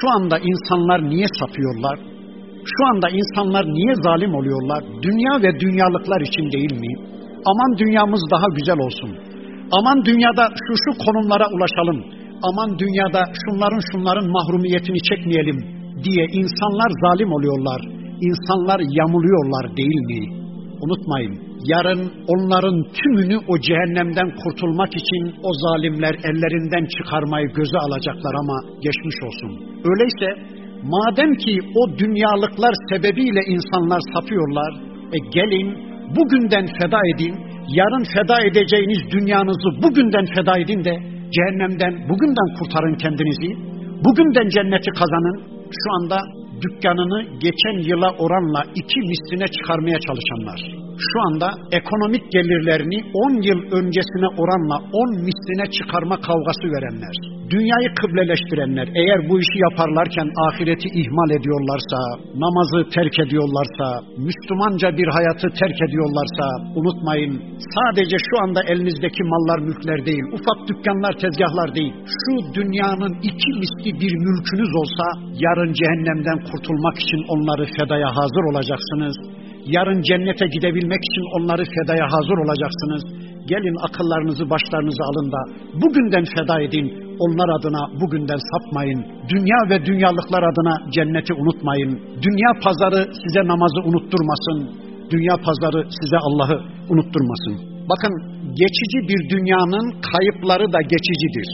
şu anda insanlar niye sapıyorlar? Şu anda insanlar niye zalim oluyorlar? Dünya ve dünyalıklar için değil mi? Aman dünyamız daha güzel olsun. Aman dünyada şu şu konumlara ulaşalım. Aman dünyada şunların şunların mahrumiyetini çekmeyelim diye insanlar zalim oluyorlar. İnsanlar yamuluyorlar değil mi? Unutmayın, yarın onların tümünü o cehennemden kurtulmak için o zalimler ellerinden çıkarmayı göze alacaklar ama geçmiş olsun. Öyleyse madem ki o dünyalıklar sebebiyle insanlar sapıyorlar, e gelin bugünden feda edin, yarın feda edeceğiniz dünyanızı bugünden feda edin de cehennemden bugünden kurtarın kendinizi, bugünden cenneti kazanın. Şu anda dükkanını geçen yıla oranla iki misline çıkarmaya çalışanlar. Şu anda ekonomik gelirlerini 10 yıl öncesine oranla 10 misline çıkarma kavgası verenler. Dünyayı kıbleleştirenler eğer bu işi yaparlarken ahireti ihmal ediyorlarsa, namazı terk ediyorlarsa, Müslümanca bir hayatı terk ediyorlarsa unutmayın sadece şu anda elinizdeki mallar mülkler değil, ufak dükkanlar tezgahlar değil. Şu dünyanın iki misli bir mülkünüz olsa yarın cehennemden kurtulmak için onları fedaya hazır olacaksınız. Yarın cennete gidebilmek için onları fedaya hazır olacaksınız. Gelin akıllarınızı başlarınıza alın da bugünden feda edin. Onlar adına bugünden sapmayın. Dünya ve dünyalıklar adına cenneti unutmayın. Dünya pazarı size namazı unutturmasın. Dünya pazarı size Allah'ı unutturmasın. Bakın geçici bir dünyanın kayıpları da geçicidir.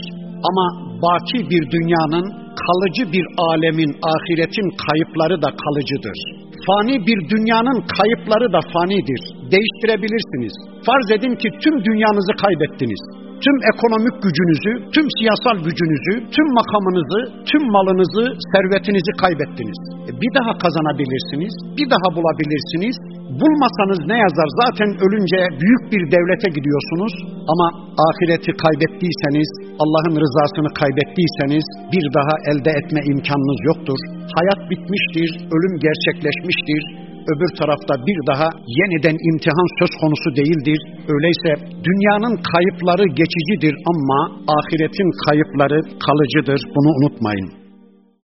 Ama baki bir dünyanın, kalıcı bir alemin, ahiretin kayıpları da kalıcıdır. Fani bir dünyanın kayıpları da fanidir. Değiştirebilirsiniz. Farz edin ki tüm dünyanızı kaybettiniz. Tüm ekonomik gücünüzü, tüm siyasal gücünüzü, tüm makamınızı, tüm malınızı, servetinizi kaybettiniz. E bir daha kazanabilirsiniz, bir daha bulabilirsiniz. Bulmasanız ne yazar? Zaten ölünce büyük bir devlete gidiyorsunuz ama ahireti kaybettiyseniz, Allah'ın rızasını kaybettiyseniz bir daha elde etme imkanınız yoktur. Hayat bitmiştir, ölüm gerçekleşmiştir öbür tarafta bir daha yeniden imtihan söz konusu değildir. Öyleyse dünyanın kayıpları geçicidir ama ahiretin kayıpları kalıcıdır. Bunu unutmayın.